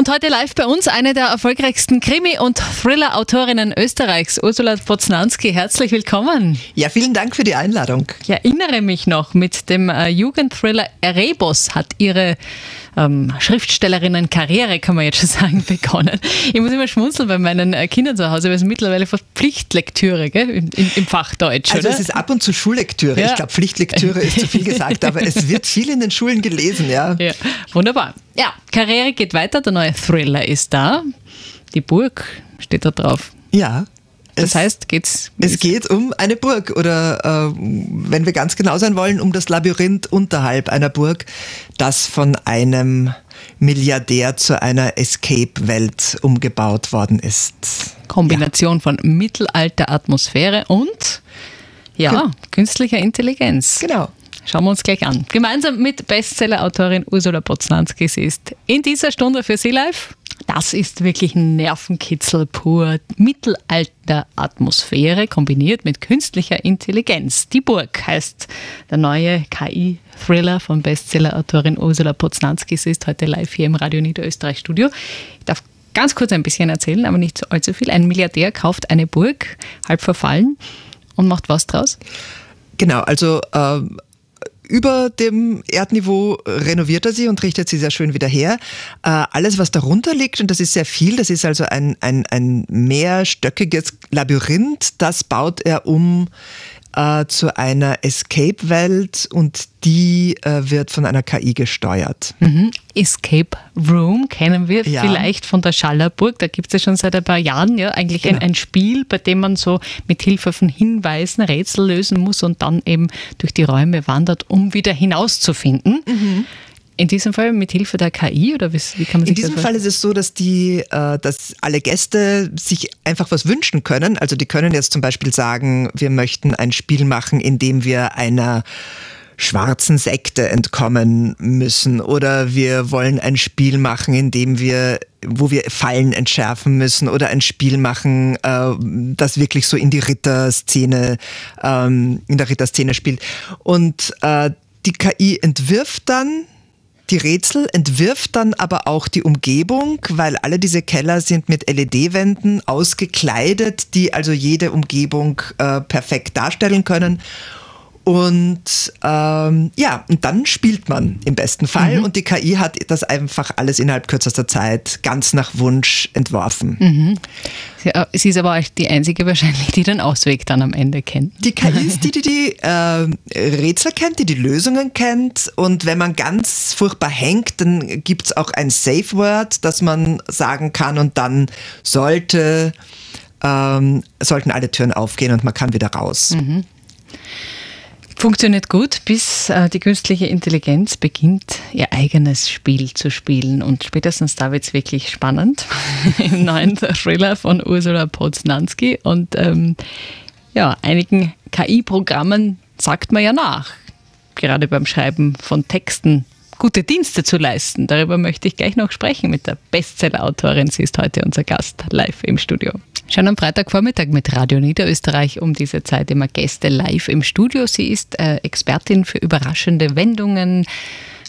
Und heute live bei uns eine der erfolgreichsten Krimi- und Thriller-Autorinnen Österreichs, Ursula Poznanski. Herzlich willkommen. Ja, vielen Dank für die Einladung. Ich erinnere mich noch, mit dem äh, Jugendthriller Erebos hat ihre ähm, Schriftstellerinnen-Karriere, kann man jetzt schon sagen, begonnen. Ich muss immer schmunzeln bei meinen äh, Kindern zu Hause, weil es mittlerweile fast Pflichtlektüre gell? Im, im, im Fach Deutsch. Also oder? es ist ab und zu Schullektüre. Ja. Ich glaube, Pflichtlektüre ist zu viel gesagt, aber es wird viel in den Schulen gelesen, ja. ja. Wunderbar. Ja, Karriere geht weiter, der neue Thriller ist da. Die Burg steht da drauf. Ja. Das heißt, geht's. Es geht um eine Burg oder äh, wenn wir ganz genau sein wollen, um das Labyrinth unterhalb einer Burg, das von einem Milliardär zu einer Escape-Welt umgebaut worden ist. Kombination ja. von Mittelalter-Atmosphäre und ja, ja, künstlicher Intelligenz. Genau. Schauen wir uns gleich an. Gemeinsam mit Bestseller-Autorin Ursula Poznanski. Sie ist in dieser Stunde für Sie live. Das ist wirklich ein Nervenkitzel pur. Mittelalter-Atmosphäre kombiniert mit künstlicher Intelligenz. Die Burg heißt der neue KI-Thriller von Bestseller-Autorin Ursula Poznanski. Sie ist heute live hier im Radio Niederösterreich Studio. Ich darf ganz kurz ein bisschen erzählen, aber nicht allzu viel. Ein Milliardär kauft eine Burg, halb verfallen, und macht was draus? Genau, also äh, über dem Erdniveau renoviert er sie und richtet sie sehr schön wieder her. Äh, alles, was darunter liegt, und das ist sehr viel, das ist also ein, ein, ein mehrstöckiges Labyrinth, das baut er um äh, zu einer Escape-Welt und die äh, wird von einer KI gesteuert. Mhm. Escape Room kennen wir ja. vielleicht von der Schallerburg. Da gibt es ja schon seit ein paar Jahren ja eigentlich genau. ein, ein, Spiel, bei dem man so mit Hilfe von Hinweisen Rätsel lösen muss und dann eben durch die Räume wandert, um wieder hinauszufinden. Mhm. In diesem Fall mit Hilfe der KI oder wie, wie kann man sich In diesem das Fall ist es so, dass die, äh, dass alle Gäste sich einfach was wünschen können. Also die können jetzt zum Beispiel sagen, wir möchten ein Spiel machen, in dem wir einer schwarzen Sekte entkommen müssen oder wir wollen ein Spiel machen, in dem wir wo wir Fallen entschärfen müssen oder ein Spiel machen, äh, das wirklich so in die Ritterszene, ähm, in der Ritterszene spielt. Und äh, die KI entwirft dann die Rätsel, entwirft dann aber auch die Umgebung, weil alle diese Keller sind mit LED-Wänden ausgekleidet, die also jede Umgebung äh, perfekt darstellen können. Und ähm, ja, und dann spielt man im besten Fall mhm. und die KI hat das einfach alles innerhalb kürzester Zeit ganz nach Wunsch entworfen. Mhm. Sie ist aber auch die einzige wahrscheinlich, die den Ausweg dann am Ende kennt. Die KI ist die, die die äh, Rätsel kennt, die die Lösungen kennt und wenn man ganz furchtbar hängt, dann gibt es auch ein Safe Word, das man sagen kann und dann sollte, ähm, sollten alle Türen aufgehen und man kann wieder raus. Mhm. Funktioniert gut, bis äh, die künstliche Intelligenz beginnt, ihr eigenes Spiel zu spielen. Und spätestens da wird es wirklich spannend im neuen Thriller von Ursula Poznanski. Und ähm, ja, einigen KI-Programmen sagt man ja nach, gerade beim Schreiben von Texten gute Dienste zu leisten. Darüber möchte ich gleich noch sprechen mit der Bestseller-Autorin. Sie ist heute unser Gast live im Studio. Schon am Freitagvormittag mit Radio Niederösterreich um diese Zeit immer Gäste live im Studio. Sie ist äh, Expertin für überraschende Wendungen,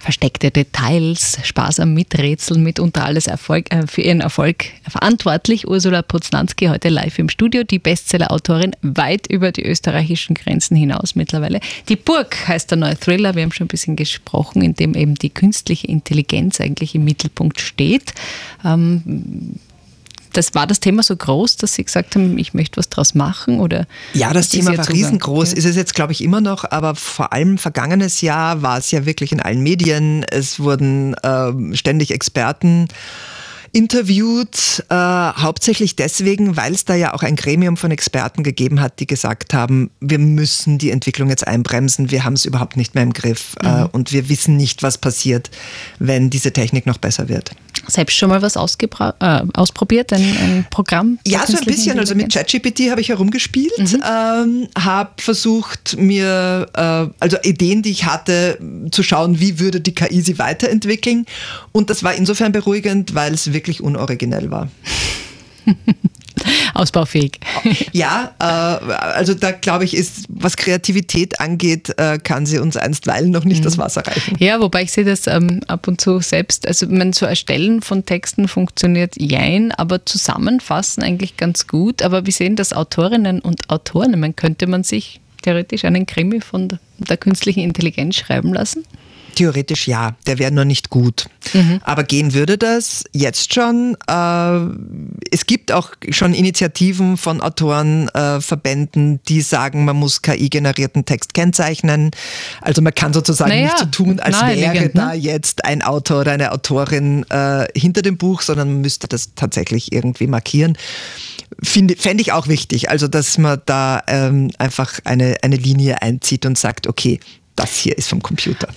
versteckte Details, Spaß am Miträtseln, mitunter alles Erfolg, äh, für ihren Erfolg verantwortlich. Ursula Poznanski heute live im Studio, die Bestseller-Autorin weit über die österreichischen Grenzen hinaus mittlerweile. Die Burg heißt der neue Thriller, wir haben schon ein bisschen gesprochen, in dem eben die künstliche Intelligenz eigentlich im Mittelpunkt steht. Ähm, das war das Thema so groß, dass Sie gesagt haben, ich möchte was draus machen? Oder ja, das Thema war riesengroß. Ja. Ist es jetzt, glaube ich, immer noch, aber vor allem vergangenes Jahr war es ja wirklich in allen Medien. Es wurden äh, ständig Experten interviewt, äh, hauptsächlich deswegen, weil es da ja auch ein Gremium von Experten gegeben hat, die gesagt haben, wir müssen die Entwicklung jetzt einbremsen, wir haben es überhaupt nicht mehr im Griff äh, mhm. und wir wissen nicht, was passiert, wenn diese Technik noch besser wird. Selbst schon mal was äh, ausprobiert, ein, ein Programm? Ja, so ein bisschen. Also mit ChatGPT habe ich herumgespielt, mhm. ähm, habe versucht, mir äh, also Ideen, die ich hatte, zu schauen, wie würde die KI sie weiterentwickeln. Und das war insofern beruhigend, weil es wirklich wirklich unoriginell war. ausbaufähig. Ja, äh, also da glaube ich, ist, was Kreativität angeht, äh, kann sie uns einstweilen noch nicht mhm. das Wasser reichen. Ja, wobei ich sehe das ähm, ab und zu selbst, also man so Erstellen von Texten funktioniert jein, aber zusammenfassen eigentlich ganz gut. Aber wir sehen, dass Autorinnen und Autoren, man könnte man sich theoretisch einen Krimi von der künstlichen Intelligenz schreiben lassen? Theoretisch ja, der wäre nur nicht gut. Mhm. Aber gehen würde das jetzt schon. Äh, es gibt auch schon Initiativen von Autorenverbänden, äh, die sagen, man muss KI-generierten Text kennzeichnen. Also man kann sozusagen naja, nicht so tun, als wäre ne? da jetzt ein Autor oder eine Autorin äh, hinter dem Buch, sondern man müsste das tatsächlich irgendwie markieren. Fände ich auch wichtig, also dass man da ähm, einfach eine, eine Linie einzieht und sagt, okay, das hier ist vom Computer.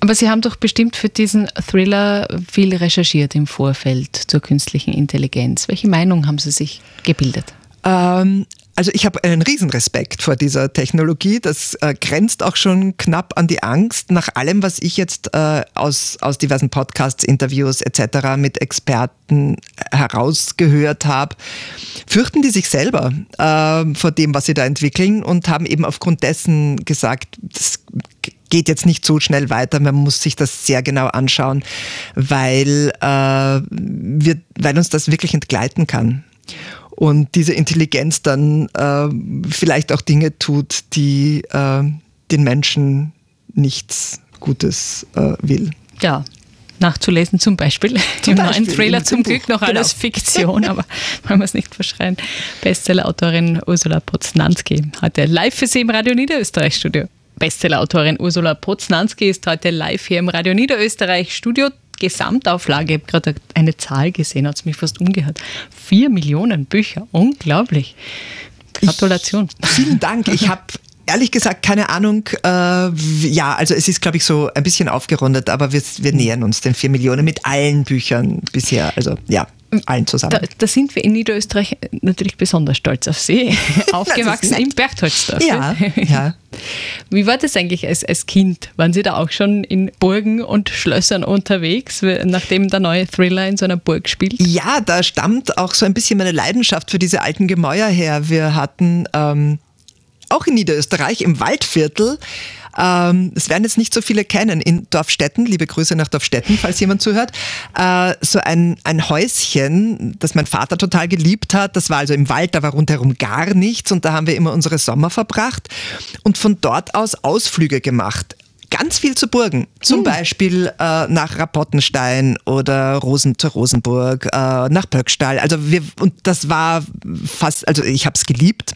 Aber Sie haben doch bestimmt für diesen Thriller viel recherchiert im Vorfeld zur künstlichen Intelligenz. Welche Meinung haben Sie sich gebildet? Ähm, also ich habe einen Riesenrespekt vor dieser Technologie. Das äh, grenzt auch schon knapp an die Angst. Nach allem, was ich jetzt äh, aus, aus diversen Podcasts, Interviews etc. mit Experten herausgehört habe, fürchten die sich selber äh, vor dem, was sie da entwickeln und haben eben aufgrund dessen gesagt, das geht jetzt nicht so schnell weiter. Man muss sich das sehr genau anschauen, weil, äh, wir, weil uns das wirklich entgleiten kann. Und diese Intelligenz dann äh, vielleicht auch Dinge tut, die äh, den Menschen nichts Gutes äh, will. Ja, nachzulesen, zum Beispiel. Zum Im Beispiel, neuen Trailer zum Glück noch genau. alles Fiktion, aber wollen wir es nicht verschreien. Bestsellerautorin Ursula Poznanski heute live für Sie im Radio Niederösterreich Studio. Bestsellerautorin Ursula Poznanski ist heute live hier im Radio Niederösterreich Studio. Gesamtauflage, ich habe gerade eine Zahl gesehen, hat es mich fast umgehört. Vier Millionen Bücher, unglaublich. Gratulation. Ich, vielen Dank. Ich habe ehrlich gesagt keine Ahnung. Äh, ja, also es ist, glaube ich, so ein bisschen aufgerundet, aber wir, wir nähern uns den vier Millionen mit allen Büchern bisher. Also ja allen zusammen. Da, da, sind wir in Niederösterreich natürlich besonders stolz auf Sie. Aufgewachsen in Berchtoldsdorf. Ja, ja. Wie war das eigentlich als, als Kind? Waren Sie da auch schon in Burgen und Schlössern unterwegs, nachdem der neue Thriller in so einer Burg spielt? Ja, da stammt auch so ein bisschen meine Leidenschaft für diese alten Gemäuer her. Wir hatten ähm, auch in Niederösterreich im Waldviertel ähm, es werden jetzt nicht so viele kennen. In Dorfstetten, liebe Grüße nach Dorfstetten, falls jemand zuhört, äh, so ein, ein Häuschen, das mein Vater total geliebt hat. Das war also im Wald, da war rundherum gar nichts und da haben wir immer unsere Sommer verbracht und von dort aus Ausflüge gemacht ganz viel zu Burgen. Zum hm. Beispiel äh, nach Rapottenstein oder Rosen zur Rosenburg, äh, nach Böckstall. Also wir, und das war fast, also ich habe es geliebt.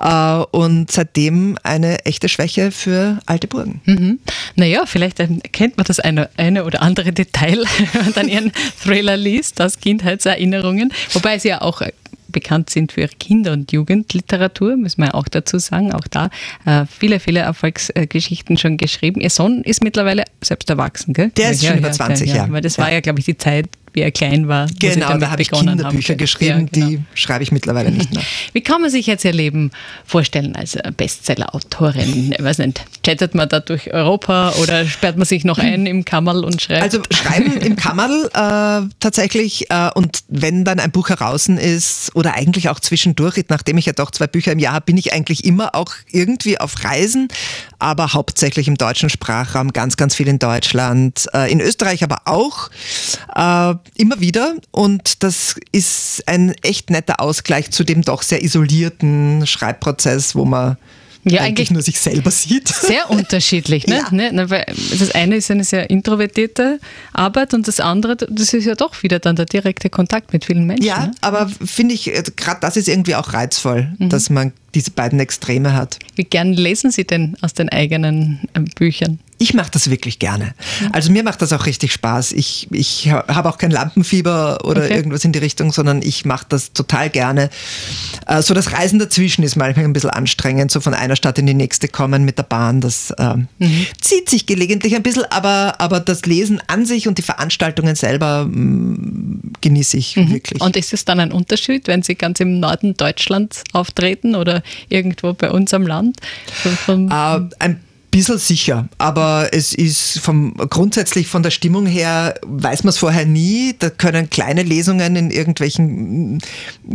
Äh, und seitdem eine echte Schwäche für alte Burgen. Mhm. Naja, vielleicht erkennt man das eine, eine oder andere Detail, wenn man dann ihren Thriller liest, aus Kindheitserinnerungen. Wobei es ja auch bekannt sind für Kinder- und Jugendliteratur, müssen wir auch dazu sagen. Auch da äh, viele, viele Erfolgsgeschichten schon geschrieben. Ihr Sohn ist mittlerweile selbst erwachsen, gell? Der ist ja, schon über 20 Jahre. Ja. Weil das war ja, glaube ich, die Zeit, wie er klein war. Genau, da habe ich Kinderbücher haben. geschrieben, ja, genau. die schreibe ich mittlerweile nicht mehr. Wie kann man sich jetzt Ihr Leben vorstellen als Bestseller-Autorin? Ich weiß nicht, chattet man da durch Europa oder sperrt man sich noch ein im Kammerl und schreibt? Also schreiben im Kammerl äh, tatsächlich äh, und wenn dann ein Buch heraus ist oder eigentlich auch zwischendurch, nachdem ich ja doch zwei Bücher im Jahr habe, bin ich eigentlich immer auch irgendwie auf Reisen, aber hauptsächlich im deutschen Sprachraum, ganz, ganz viel in Deutschland, äh, in Österreich aber auch. Äh, immer wieder und das ist ein echt netter Ausgleich zu dem doch sehr isolierten Schreibprozess, wo man ja, eigentlich, nur sich selber sieht. Sehr unterschiedlich. Ne? Ja. Ne? Das eine ist eine sehr introvertierte Arbeit und das andere, das ist ja doch wieder dann der direkte Kontakt mit vielen Menschen. Ja, ne? aber finde ich, äh, gerade das ist irgendwie auch reizvoll, mhm. dass man diese beiden Extreme hat. Wie gern lesen Sie denn aus den eigenen äh, Büchern? Ich mache das wirklich gerne. Also mir macht das auch richtig Spaß. Ich, ich habe auch kein Lampenfieber oder okay. irgendwas in die Richtung, sondern ich mache das total gerne. Äh, so das Reisen dazwischen ist manchmal ein bisschen anstrengend, so von einer Stadt in die nächste kommen mit der Bahn. Das äh, mhm. zieht sich gelegentlich ein bisschen, aber, aber das Lesen an sich und die Veranstaltungen selber mh, mm, genieße ich mhm. wirklich. Und ist es dann ein Unterschied, wenn Sie ganz im Norden Deutschlands auftreten oder irgendwo bei uns am Land? Äh, ein bisschen sicher, aber es ist vom, grundsätzlich von der Stimmung her, weiß man es vorher nie. Da können kleine Lesungen in irgendwelchen mm,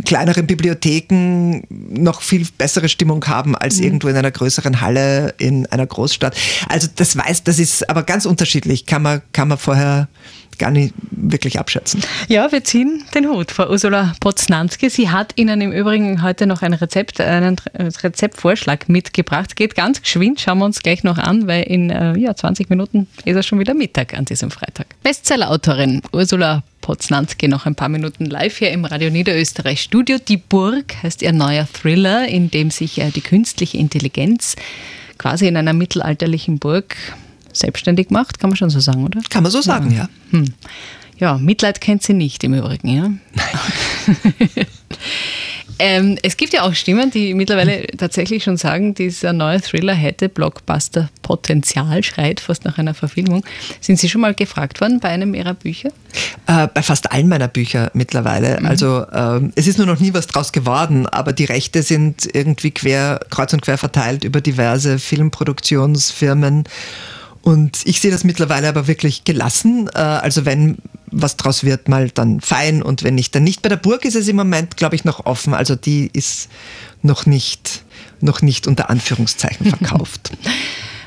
kleineren Bibliotheken noch viel bessere Stimmung haben als mhm. irgendwo in einer größeren Halle in einer Großstadt. Also das weiß, das ist aber ganz unterschiedlich, kann man, kann man vorher gar nicht wirklich abschätzen. Ja, wir ziehen den Hut vor Ursula Poznanski. Sie hat Ihnen im Übrigen heute noch ein Rezept, einen Rezeptvorschlag mitgebracht. Geht ganz geschwind, schauen wir uns gleich noch an, weil in äh, ja, 20 Minuten ist es schon wieder Mittag an diesem Freitag. Bestsellerautorin Ursula Poznanski noch ein paar Minuten live hier im Radio Niederösterreich Studio. Die Burg heißt ihr neuer Thriller, in dem sich äh, die künstliche Intelligenz quasi in einer mittelalterlichen Burg selbstständig macht, kann man schon so sagen, oder? Kann man so sagen, ja. Ja, hm. ja Mitleid kennt sie nicht im Übrigen, ja. Nein. Ähm, es gibt ja auch Stimmen, die mittlerweile tatsächlich schon sagen, dieser neue Thriller hätte Blockbuster-Potenzial, schreit fast nach einer Verfilmung. Sind Sie schon mal gefragt worden bei einem Ihrer Bücher? Äh, bei fast allen meiner Bücher mittlerweile. Mhm. Also ähm, es ist nur noch nie was draus geworden, aber die Rechte sind irgendwie quer, kreuz und quer verteilt über diverse Filmproduktionsfirmen. Und ich sehe das mittlerweile aber wirklich gelassen. Äh, also wenn was draus wird, mal dann fein und wenn nicht, dann nicht. Bei der Burg ist es im Moment, glaube ich, noch offen. Also die ist noch nicht, noch nicht unter Anführungszeichen verkauft.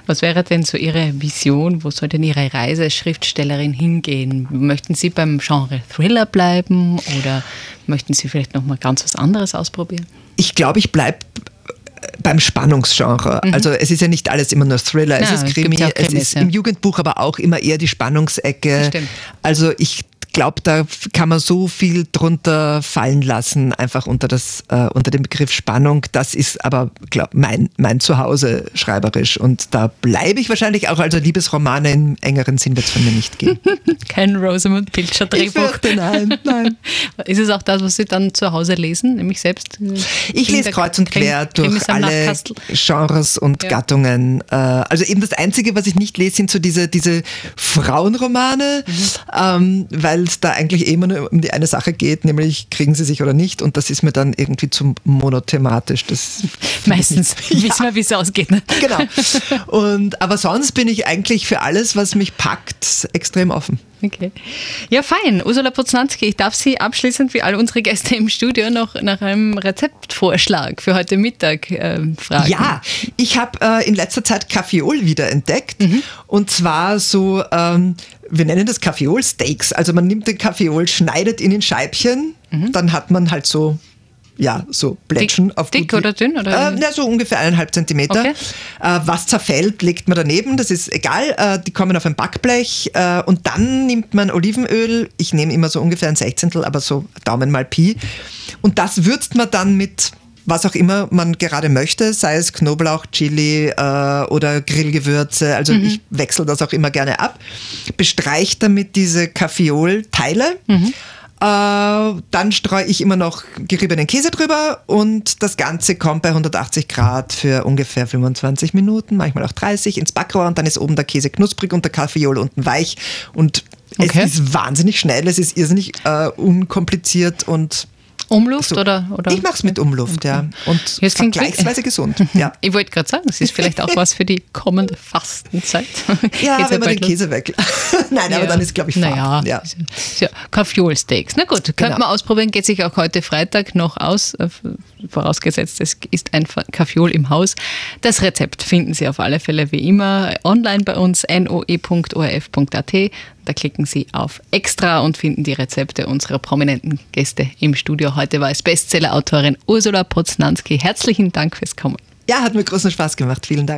Was wäre denn so Ihre Vision? Wo soll denn Ihre Reise als Schriftstellerin hingehen? Möchten Sie beim Genre Thriller bleiben oder möchten Sie vielleicht noch mal ganz was anderes ausprobieren? Ich glaube, ich bleibe beim Spannungsgenre. Mhm. Also es ist ja nicht alles immer nur Thriller, ja, es ist Krimi, es, Krimis, es ist ja. im Jugendbuch aber auch immer eher die Spannungsecke. Also ich glaube, da kann man so viel drunter fallen lassen, einfach unter, das, äh, unter dem Begriff Spannung. Das ist aber glaub, mein, mein Zuhause schreiberisch. Und da bleibe ich wahrscheinlich auch. Also Liebesromane im engeren Sinn wird es von mir nicht gehen. Kein Rosamund Pilcher Drehbuch. Ich nein, nein. Ist es auch das, was Sie dann zu Hause lesen, nämlich selbst? Ich lese kreuz und quer durch alle Genres und ja. Gattungen. Äh, also eben das Einzige, was ich nicht lese, sind so diese, diese Frauenromane, mhm. ähm, weil es da eigentlich eh immer nur um die eine Sache geht, nämlich kriegen sie sich oder nicht. Und das ist mir dann irgendwie zu monothematisch. Das Meistens wissen wir, wie es ausgeht. Ne? Genau. Und, aber sonst bin ich eigentlich für alles, was mich packt, extrem offen. Okay. Ja, fein. Ursula Poznanski, ich darf Sie abschließend wie alle unsere Gäste im Studio noch nach einem Rezeptvorschlag für heute Mittag äh, fragen. Ja, ich habe äh, in letzter Zeit Kaffeeol wiederentdeckt. Mhm. Und zwar so, ähm, wir nennen das Kaffeeol-Steaks. Also man nimmt den Kaffeeol, schneidet ihn in Scheibchen, mhm. dann hat man halt so ja, so Plätschern. Dick, auf dick oder dünn? Oder? Äh, ja, so ungefähr eineinhalb Zentimeter. Okay. Äh, was zerfällt, legt man daneben, das ist egal. Äh, die kommen auf ein Backblech äh, und dann nimmt man Olivenöl. Ich nehme immer so ungefähr ein Sechzehntel, aber so Daumen mal Pi. Und das würzt man dann mit was auch immer man gerade möchte, sei es Knoblauch, Chili äh, oder Grillgewürze. Also mhm. ich wechsle das auch immer gerne ab. Bestreicht damit diese Kaffeol-Teile. Mhm. Äh, dann streue ich immer noch geriebenen Käse drüber und das Ganze kommt bei 180 Grad für ungefähr 25 Minuten, manchmal auch 30 ins Backrohr und dann ist oben der Käse knusprig und der Kaffeeol unten weich und okay. es ist wahnsinnig schnell, es ist irrsinnig äh, unkompliziert und Umluft so, oder, oder? Ich mache es mit Umluft, ja. Und Jetzt vergleichsweise gesund. Ja. Ich wollte gerade sagen, es ist vielleicht auch was für die kommende Fastenzeit. Ja, wenn man den Käse weg. Nein, ja. aber dann ist glaube ich Farb. Naja, ja. Kaffeolsteaks. Na gut, könnte genau. man ausprobieren, geht sich auch heute Freitag noch aus, äh, vorausgesetzt es ist ein Kaffeol im Haus. Das Rezept finden Sie auf alle Fälle wie immer online bei uns noe.orf.at da klicken Sie auf Extra und finden die Rezepte unserer prominenten Gäste im Studio. Heute war es Bestsellerautorin Ursula Poznanski. Herzlichen Dank fürs Kommen. Ja, hat mir großen Spaß gemacht. Vielen Dank.